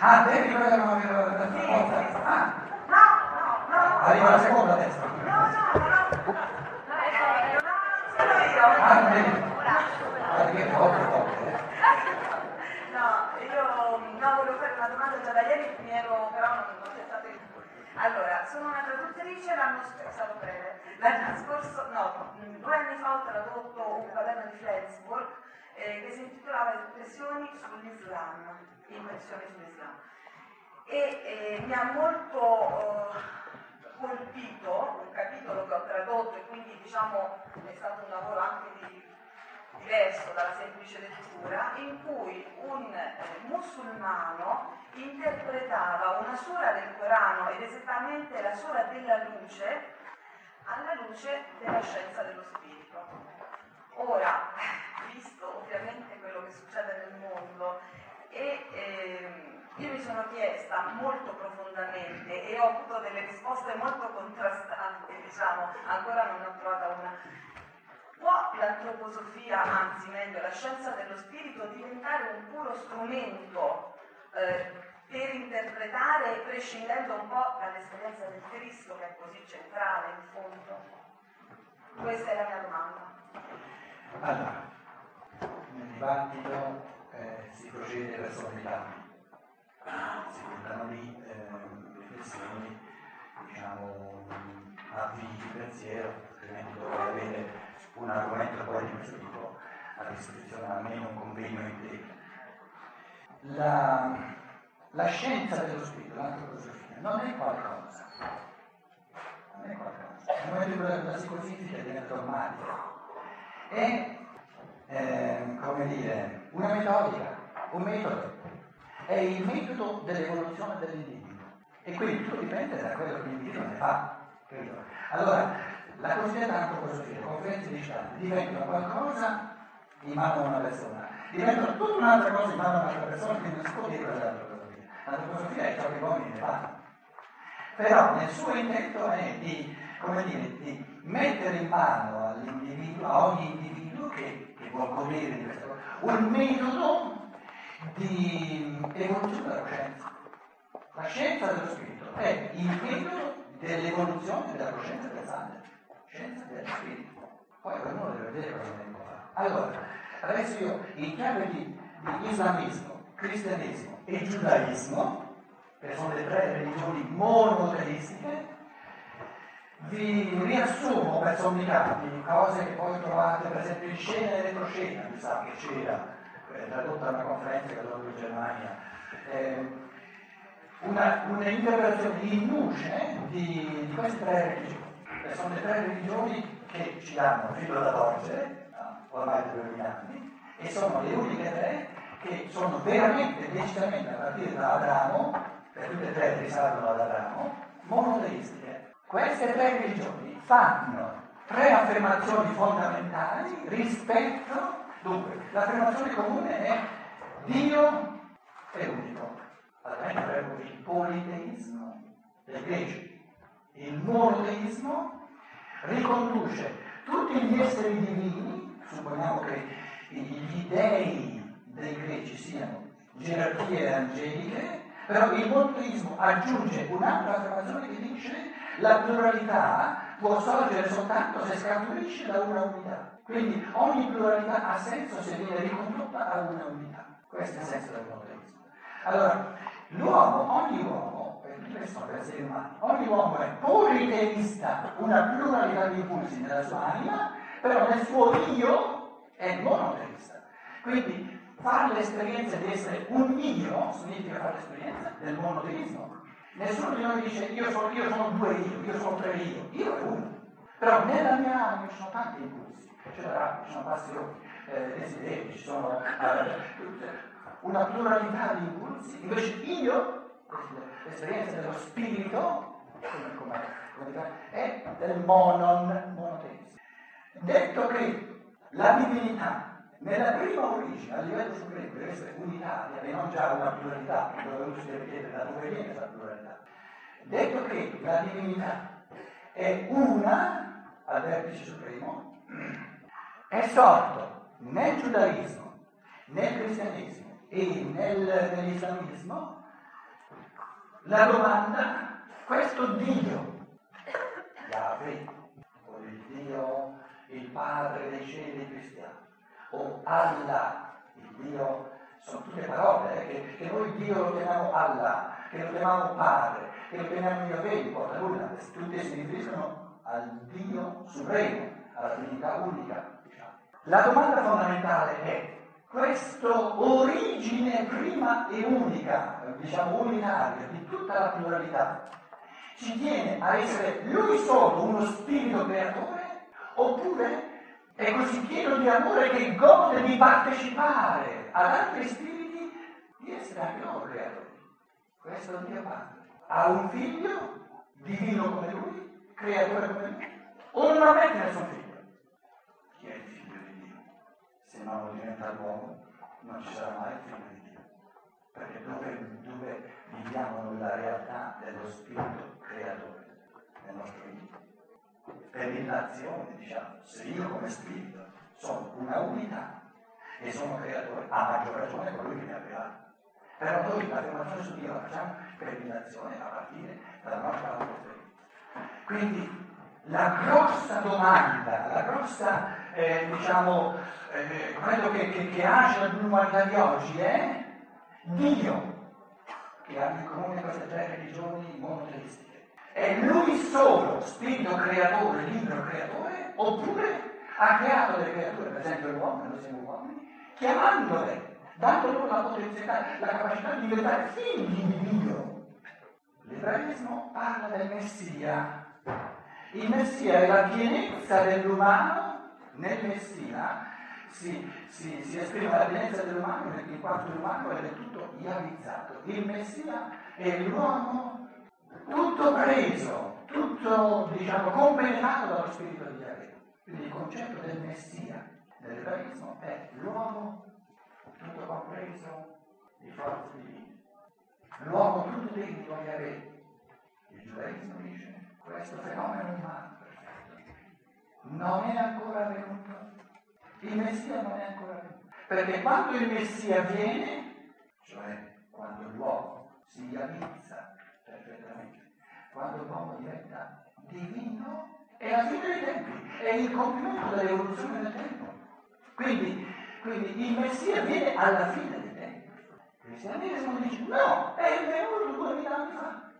Ah, devi quello che non avevo la Sì, volta. Ah, No, no, no. arriva la seconda testa. No, no, no. No, sono io. Ah, non devi. Ah, che volte, volte. eh. No, io no, volevo fare una domanda già da ieri, mi ero, però non, c'è stato il Allora, sono una traduttrice l'anno scorso, breve, l'anno scorso, no, due anni fa ho tradotto un quaderno di Flensburg eh, che si intitolava Impressioni sull'Islam, Impressioni sull'Islam. E eh, mi ha molto eh, colpito un capitolo che ho tradotto e quindi diciamo è stato un lavoro anche di diverso dalla semplice lettura, in cui un eh, musulmano interpretava una sura del Corano ed esattamente la sura della luce alla luce della scienza dello spirito. Ora, visto ovviamente quello che succede nel mondo io mi sono chiesta molto profondamente e ho avuto delle risposte molto contrastanti, diciamo, ancora non ho trovata una. Può l'antroposofia, anzi meglio la scienza dello spirito, diventare un puro strumento eh, per interpretare, prescindendo un po' dall'esperienza del Cristo che è così centrale in fondo? Questa è la mia domanda. Allora, nel dibattito eh, si procede verso metà, si lì eh, riflessioni, diciamo, avvii di pensiero, altrimenti dovrei avere un argomento poi di questo tipo a disposizione, almeno un convegno intero. La, la scienza dello spirito, l'antroposofia, non è qualcosa, non è qualcosa, nel momento in cui la psicofisica diventa ormale, è eh, come dire, una metodica, un metodo, è il metodo dell'evoluzione dell'individuo e quindi tutto dipende da quello che l'individuo ne fa. Allora, la cosiddetta antroposofia, conferenze di Stato diventano qualcosa in mano a una persona, diventano tutta un'altra cosa in mano a un'altra persona che non si può dire cos'è l'antroposofia. L'antroposofia è ciò che gli uomini ne fanno. Però nel suo intento è di, dire, di mettere in mano all'individuo, a ogni individuo che, che vuol godere di questa cosa, un metodo di evoluzione della coscienza. La scienza dello spirito è il metodo dell'evoluzione della coscienza pensante, scienza dello spirito. Poi ognuno deve vedere cosa ne può fare. Allora, adesso io in chiave di, di islamismo, cristianesimo e giudaismo, che sono le tre religioni monoteistiche, vi riassumo per sommitati cose che poi trovate per esempio in scena e retroscena, mi sa che c'era, eh, tradotta una conferenza che ho dato in Germania, eh, una, una interpretazione in nuce di, di queste tre religioni, che sono le tre religioni che ci danno filo da torcere, ormai da 2000 anni, e sono le uniche tre che sono veramente, decisamente a partire da Abramo, per tutte e tre risalgono ad Abramo, monoteistiche. Queste tre religioni fanno tre affermazioni fondamentali rispetto, dunque, l'affermazione comune è Dio è unico, altrimenti avremmo il politeismo dei greci. Il monoteismo riconduce tutti gli esseri divini, supponiamo che gli dei dei greci siano gerarchie angeliche, però il monoteismo aggiunge un'altra affermazione che dice la pluralità può sorgere soltanto se scaturisce da una unità. Quindi ogni pluralità ha senso se viene ricondotta a una unità. Questo è il senso del monoteismo. Allora, l'uomo, ogni uomo, per questo per esseri umani, ogni uomo è politeista, una pluralità di impulsi nella sua anima, però nel suo io è monoteista. Quindi fare l'esperienza di essere un io significa fare l'esperienza del monoteismo. Nessuno di noi dice io sono, io sono due io, io sono tre io, io è uno. Però nella mia anima ci sono tanti impulsi, rabbia, ci sono passioni, eh, desideri, ci sono eh, una pluralità di impulsi. Invece io, l'esperienza dello spirito, come, come, è del monon, monoteismo. Detto che la divinità nella prima origine, a livello supremo, deve essere unitaria e non già una pluralità, dove si deve chiedere da dove viene questa pluralità. Detto che la divinità è una al vertice supremo, è sorto nel giudaismo, nel cristianesimo E nel, nell'islamismo la domanda, questo Dio, Yahweh, o il Dio, il Padre dei cieli cristiani, o Allah, il Dio, sono tutte parole eh, che, che, noi Dio lo chiamiamo Allah, che lo chiamiamo Padre, che lo chiamiamo Yahweh, non importa nulla, tutte si riferiscono al Dio supremo, alla divinità unica. La domanda fondamentale è questa origine prima e unica, diciamo unitaria, di tutta la pluralità, ci tiene a essere lui solo uno spirito creatore oppure è così pieno di amore che gode di partecipare ad altri spiriti di essere anche loro creatori. Questo è il Dio Padre. Ha un figlio divino come lui, creatore come lui, o non avrete nessun figlio. Chi è il figlio di Dio? Se non lo diventa l'uomo, non ci sarà mai il figlio di Dio. Perché dove, dove viviamo nella realtà dello spirito creatore nel nostro vita? Per l'azione, diciamo, se io come spirito sono una unità e sono creatore, a maggior ragione colui che mi ha creato. Però noi l'affermazione su Dio la facciamo per l'azione a partire dalla nostra autorità. Quindi la grossa domanda, la grossa, eh, diciamo, eh, quello che, che, che agita l'umanità di oggi è Dio, che ha in comune queste tre religioni monoteistiche. È lui solo, spirito creatore, libero creatore, oppure ha creato delle creature, per esempio l'uomo, noi siamo uomini, chiamandole, dando loro la potenzialità, la capacità di diventare figli di Dio. L'ebraismo parla del Messia, il Messia è la pienezza dell'umano, nel Messia si, si, si esprime la pienezza dell'umano in quanto l'umano è tutto iavizzato. Il Messia è l'uomo tutto preso, tutto diciamo compenetrato dallo spirito di Yahweh. Quindi il concetto del Messia nell'ebraismo è l'uomo tutto compreso di forze divine, l'uomo tutto degno di Yahweh. Il giudaismo dice questo fenomeno perfetto non è ancora venuto. Il Messia non è ancora venuto. Perché quando il Messia viene, cioè quando l'uomo si realizza perfettamente, quando l'uomo diventa divino, è la fine dei tempi, è il compimento dell'evoluzione del tempo. Quindi, quindi il Messia viene alla fine dei tempi. Il cristianesimo dice no, è venuto duemila anni fa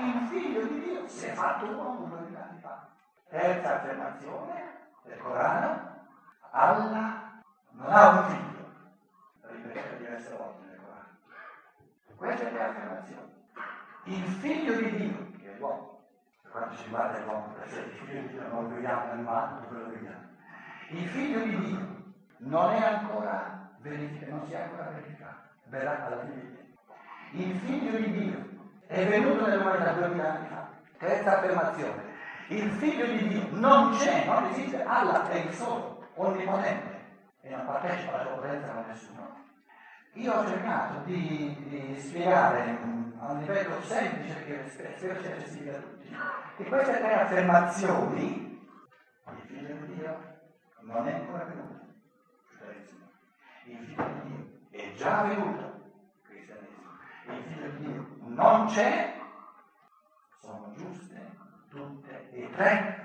il figlio di Dio si è fatto uomo duemila anni fa. Terza affermazione del Corano, Allah non ha un figlio. Ripeto diverse volte nel Corano. Queste è le affermazioni. Il figlio di Dio, che è l'uomo, per quanto si guarda l'uomo, perché il figlio di Dio non lo vediamo animato, quello che vediamo. Il figlio di Dio non è ancora verificato, non si è ancora verificato, verrà alla fine di. Il figlio di Dio è venuto nell'umanità duemila anni fa. Terza affermazione. Il figlio di Dio non c'è, non esiste, Allah è il solo, onnipotente. E non partecipa alla potenza con nessuno. Io ho cercato di, di spiegare a un livello semplice che spero sia accessibile a tutti, che queste tre affermazioni, il figlio di Dio non è ancora venuto, il figlio di Dio è già venuto, cristianesimo, il figlio di Dio non c'è, sono giuste tutte e tre.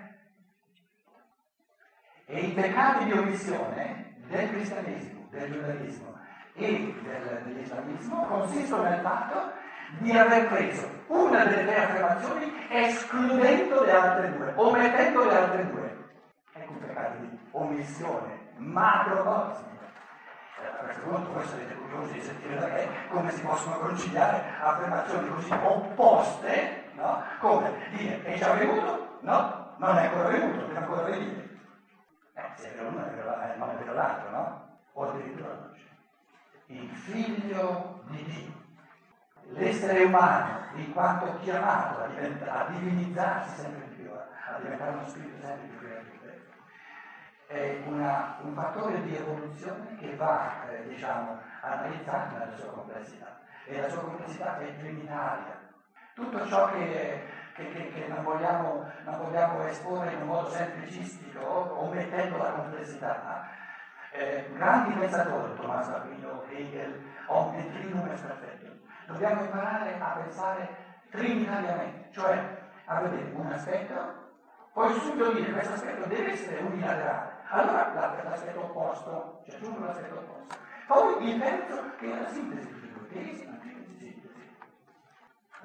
E i peccati di omissione del cristianesimo, del giudaismo e del, dell'islamismo consistono nel fatto di aver preso una delle tre affermazioni escludendo le altre due, omettendo le altre due. Ecco un peccato di omissione macrocosmica a questo punto voi sarete curiosi di sentire da me come si possono conciliare affermazioni così opposte, no? Come dire è già venuto? No, non è ancora venuto, deve ancora venire. Eh, se è uno è non è vero l'altro, no? O addirittura non c'è. Il figlio di Dio, l'essere umano, in quanto chiamato a, a divinizzarsi sempre più, a diventare uno spirito sempre più creativo è una, un fattore di evoluzione che va eh, diciamo, analizzato nella sua complessità e la sua complessità è trinitaria. Tutto ciò che, che, che, che non, vogliamo, non, vogliamo, esporre in un modo semplicistico, omettendo la complessità, eh, grandi pensatori, Tommaso Aquino, Hegel, o nel trinum perfetto. Dobbiamo imparare a pensare trinitariamente, cioè a vedere un aspetto, poi subito dire che questo aspetto deve essere unilaterale. Allora l'aspetto opposto, ci aggiungo l'aspetto opposto. Poi il terzo che è la sintesi di due, sintesi.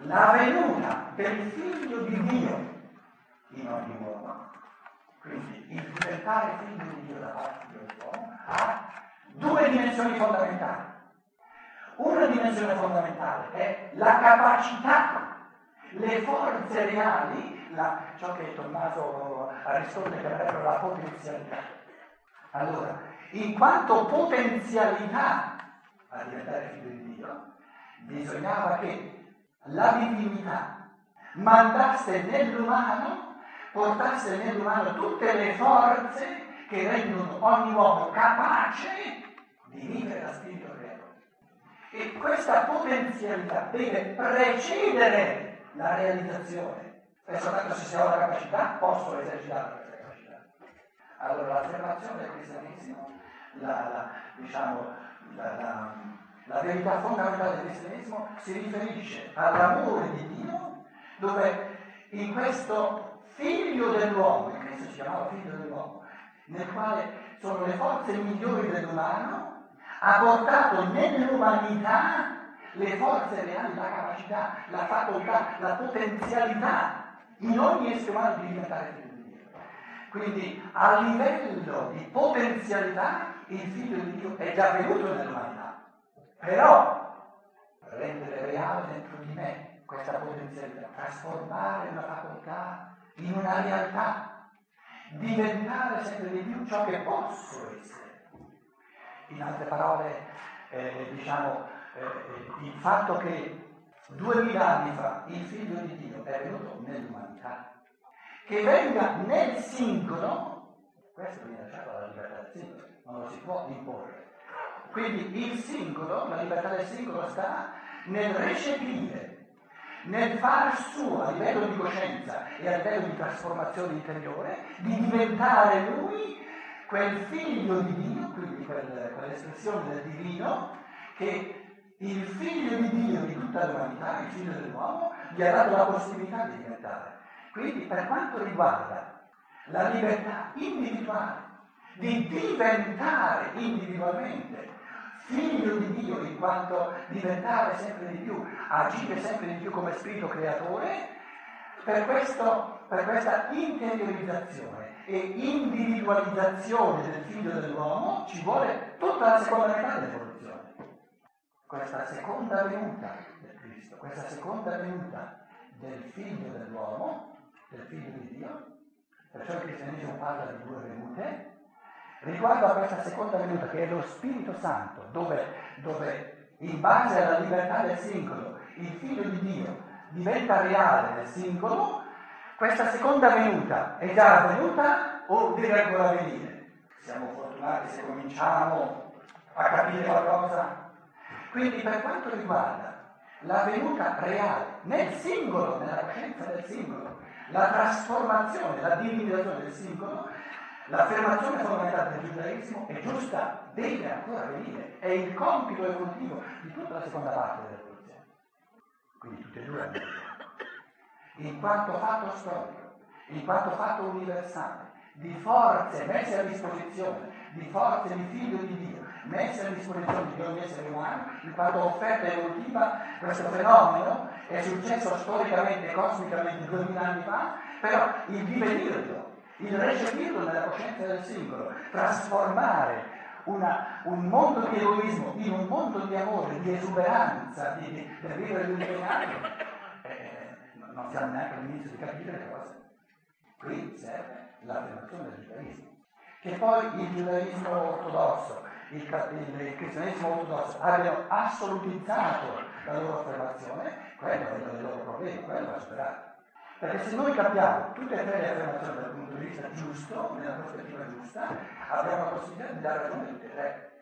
La venuta del figlio di Dio in ogni uomo. Quindi il diventare figlio di Dio da parte dell'uomo ha due dimensioni fondamentali. Una dimensione fondamentale è la capacità, le forze reali, la, ciò che Tommaso Aristotele chiamerebbe la potenzialità. Allora, in quanto potenzialità a diventare figlio di Dio, bisognava che la divinità mandasse nell'umano portasse nell'umano tutte le forze che rendono ogni uomo capace di vivere la spirito vero. E questa potenzialità deve precedere la realizzazione. E soltanto se ha la capacità posso esercitare questa capacità. Allora l'affermazione del cristianesimo, la, la, diciamo, la, la verità fondamentale del cristianesimo si riferisce all'amore di Dio, dove in questo figlio dell'uomo, che si chiamava figlio dell'uomo, nel quale sono le forze migliori dell'umano, ha portato nell'umanità le forze reali, la capacità, la facoltà, la potenzialità in ogni essere umano di diventare figlio di Dio. Quindi a livello di potenzialità il figlio di Dio è già venuto nell'umanità, però rendere reale dentro di me questa potenzialità, trasformare una facoltà in una realtà, diventare sempre di più ciò che posso essere. In altre parole, eh, diciamo, eh, il fatto che duemila anni fa il figlio di Dio è venuto nell'umanità, che venga nel singolo, questo viene lasciato alla libertà del singolo, non lo si può imporre. Quindi il singolo, la libertà del singolo sta nel recepire nel far suo a livello di coscienza e a livello di trasformazione interiore, di diventare lui quel figlio di Dio, quindi quel, quell'espressione del divino, che il figlio di Dio di tutta l'umanità, il figlio dell'uomo, gli ha dato la possibilità di diventare. Quindi per quanto riguarda la libertà individuale di diventare individualmente figlio di Dio in quanto diventare sempre di più, agire sempre di più come spirito creatore, per, questo, per questa interiorizzazione e individualizzazione del figlio dell'uomo ci vuole tutta la seconda metà dell'evoluzione. Questa seconda venuta del Cristo, questa seconda venuta del figlio dell'uomo, del figlio di Dio, perciò il cristianesimo parla di due venute, Riguardo a questa seconda venuta, che è lo Spirito Santo, dove, dove in base alla libertà del singolo il figlio di Dio diventa reale nel singolo, questa seconda venuta è già avvenuta o deve ancora venire? Siamo fortunati se cominciamo a capire qualcosa. Quindi per quanto riguarda la venuta reale nel singolo, nella coscienza del singolo, la trasformazione, la divinizzazione del singolo, L'affermazione fondamentale del giudaismo è giusta, deve ancora venire, è il compito evolutivo di tutta la seconda parte dell'evoluzione. Quindi tutte e due hanno In quanto fatto storico, in quanto fatto universale, di forze messe a disposizione, di forze di figlio di Dio, messe a disposizione di ogni essere umano, in quanto offerta evolutiva, questo fenomeno è successo storicamente cosmicamente duemila anni fa, però il divenirlo il recepirlo nella coscienza del singolo, trasformare una, un mondo di egoismo in un mondo di amore, di esuberanza, di, di, di vivere l'impegnato, eh, non siamo neanche all'inizio di capire le cose. Qui serve l'affermazione del giudaismo. Che poi il giudaismo ortodosso, il, il, il cristianesimo ortodosso abbiano assolutizzato la loro affermazione, quello è il loro problema, quello va superato. Perché se noi capiamo tutte e tre le affermazioni dal punto di vista giusto, nella prospettiva giusta, abbiamo la possibilità di dare ragione a tutte e tre.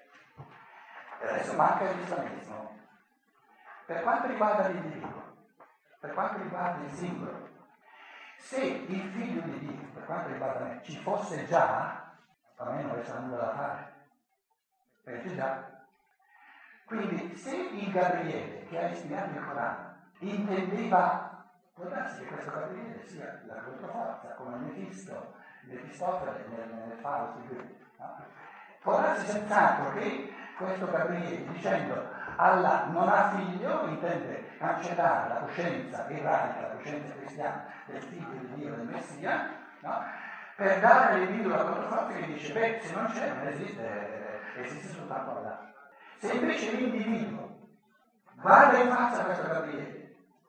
E adesso manca il cristianesimo. Per quanto riguarda l'individuo, per quanto riguarda il singolo, se il figlio di Dio, per quanto riguarda me, ci fosse già, a me non resta nulla da fare. Perché già. Quindi se il Gabriele che ha ispirato il Corano intendeva, può darsi che questo Gabriele sia la controforza, come Mefisto, Mefistofele nel, nel Fausto di no? può darsi senz'altro che questo Gabriele dicendo Allah non ha figlio intende cancellare la coscienza ebraica, la coscienza cristiana del figlio di Dio, del Messia, no? per dare all'individuo la controforza che dice, beh, se non c'è non esiste, esiste soltanto Allah. Se invece l'individuo guarda in faccia a questo Gabriele,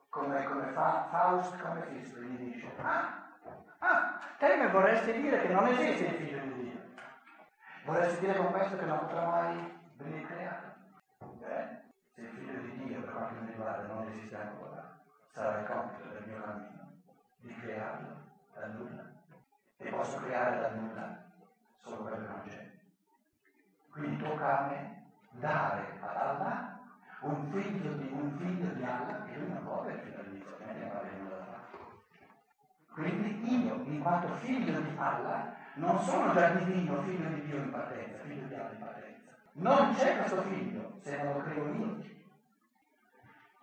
come, come fa Faust, come Fisto, gli dice, ah, ah, te mi vorresti dire che non esiste il figlio di Dio. Vorresti dire con questo che non potrà mai venire creato? Beh, se il figlio di Dio, per quanto mi riguarda, non esiste ancora, sarà il compito del mio cammino di crearlo da nulla. E posso creare da nulla solo quello che non c'è. Quindi tocca a me dare ad Allah un figlio di, un figlio di Allah che lui non può avere altrimenti non avrebbe nulla da. Quindi io, in quanto figlio di Allah, non sono già divino, figlio di Dio in partenza, figlio di Allah in partenza. Non c'è questo figlio se non lo creo io.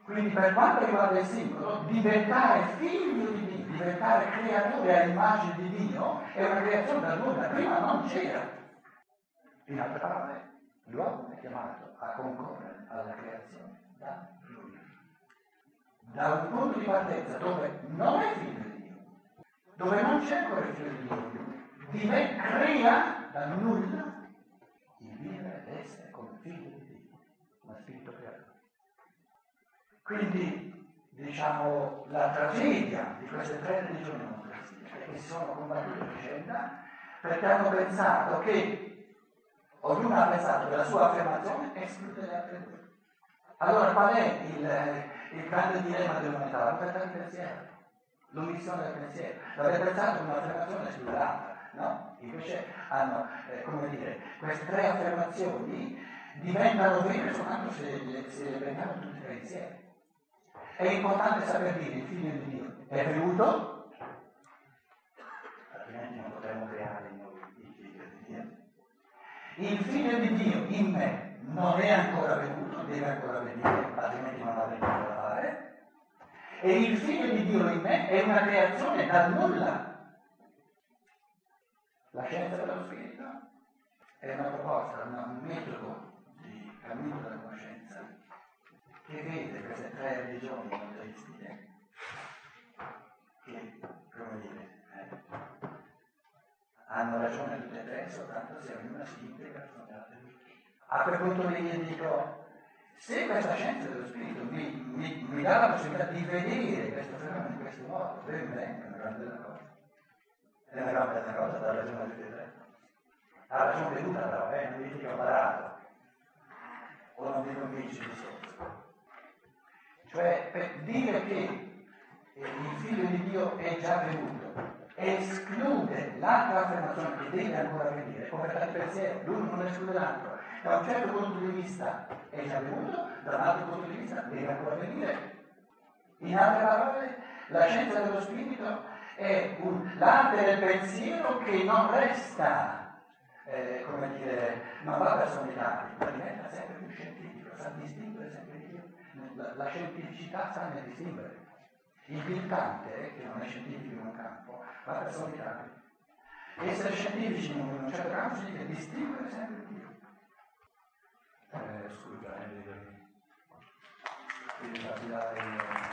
Quindi per quanto riguarda il singolo, diventare figlio di Dio, diventare creatore all'immagine di Dio è una creazione da nulla, prima non c'era. In altre parole, l'uomo è chiamato a concorrere alla creazione da lui. Da un punto di partenza dove non è figlio di Dio, dove non c'è figlio di Dio, di me crea da nulla il vivere ed essere come figlio di Dio, come spirito creatore. Quindi, diciamo, la tragedia di queste tre religioni che si sono combattute a vicenda perché hanno pensato che Ognuno ha pensato che la sua affermazione esclude le altre due. Allora qual è il, il grande dilemma dell'umanità? La libertà di pensiero, l'omissione del pensiero. L'avete pensato che un'affermazione esclude l'altra, no? Invece hanno, eh, come dire, queste tre affermazioni diventano vere soltanto se le, prendiamo tutte e tre insieme. È importante saper dire il figlio di Dio è venuto, altrimenti non potremmo creare noi il figlio di Dio il figlio di Dio in me non è ancora venuto, deve ancora venire, altrimenti non niente da fare. E il figlio di Dio in me è una creazione dal nulla. La scienza dello spirito è una proposta, un metodo di cammino della conoscenza che vede queste tre religioni monoteistiche che, come dire, eh, hanno ragione tutte e tre, soltanto se ognuna si integra. A quel punto lì io dico, se questa scienza dello spirito mi, mi, mi dà la possibilità di vedere questo fenomeno in questo modo, ben bene, è una grande bella cosa. È una grande bella cosa, dà ragione a tutte e tre. Ha ragione veduta però, eh, non dici che ho barato. O non mi convinci di sotto. Cioè, per dire che il figlio di Dio è già venuto, esclude l'altra affermazione che deve ancora venire, povertà di pensiero, l'uno non esclude l'altro. Da un certo punto di vista è già venuto, da un altro punto di vista deve ancora venire. In altre parole, la scienza dello spirito è un, l'arte del pensiero che non resta, eh, come dire, non va verso un'età, ma diventa sempre più scientifico, sa distinguere sempre di più. La, la scientificità sta nel distinguere. Il militante, che non è scientifico in un campo, va verso l'Italia. Essere scientifici in un certo campo significa distinguere sempre di più. Eh, scusa, eh, devi, devi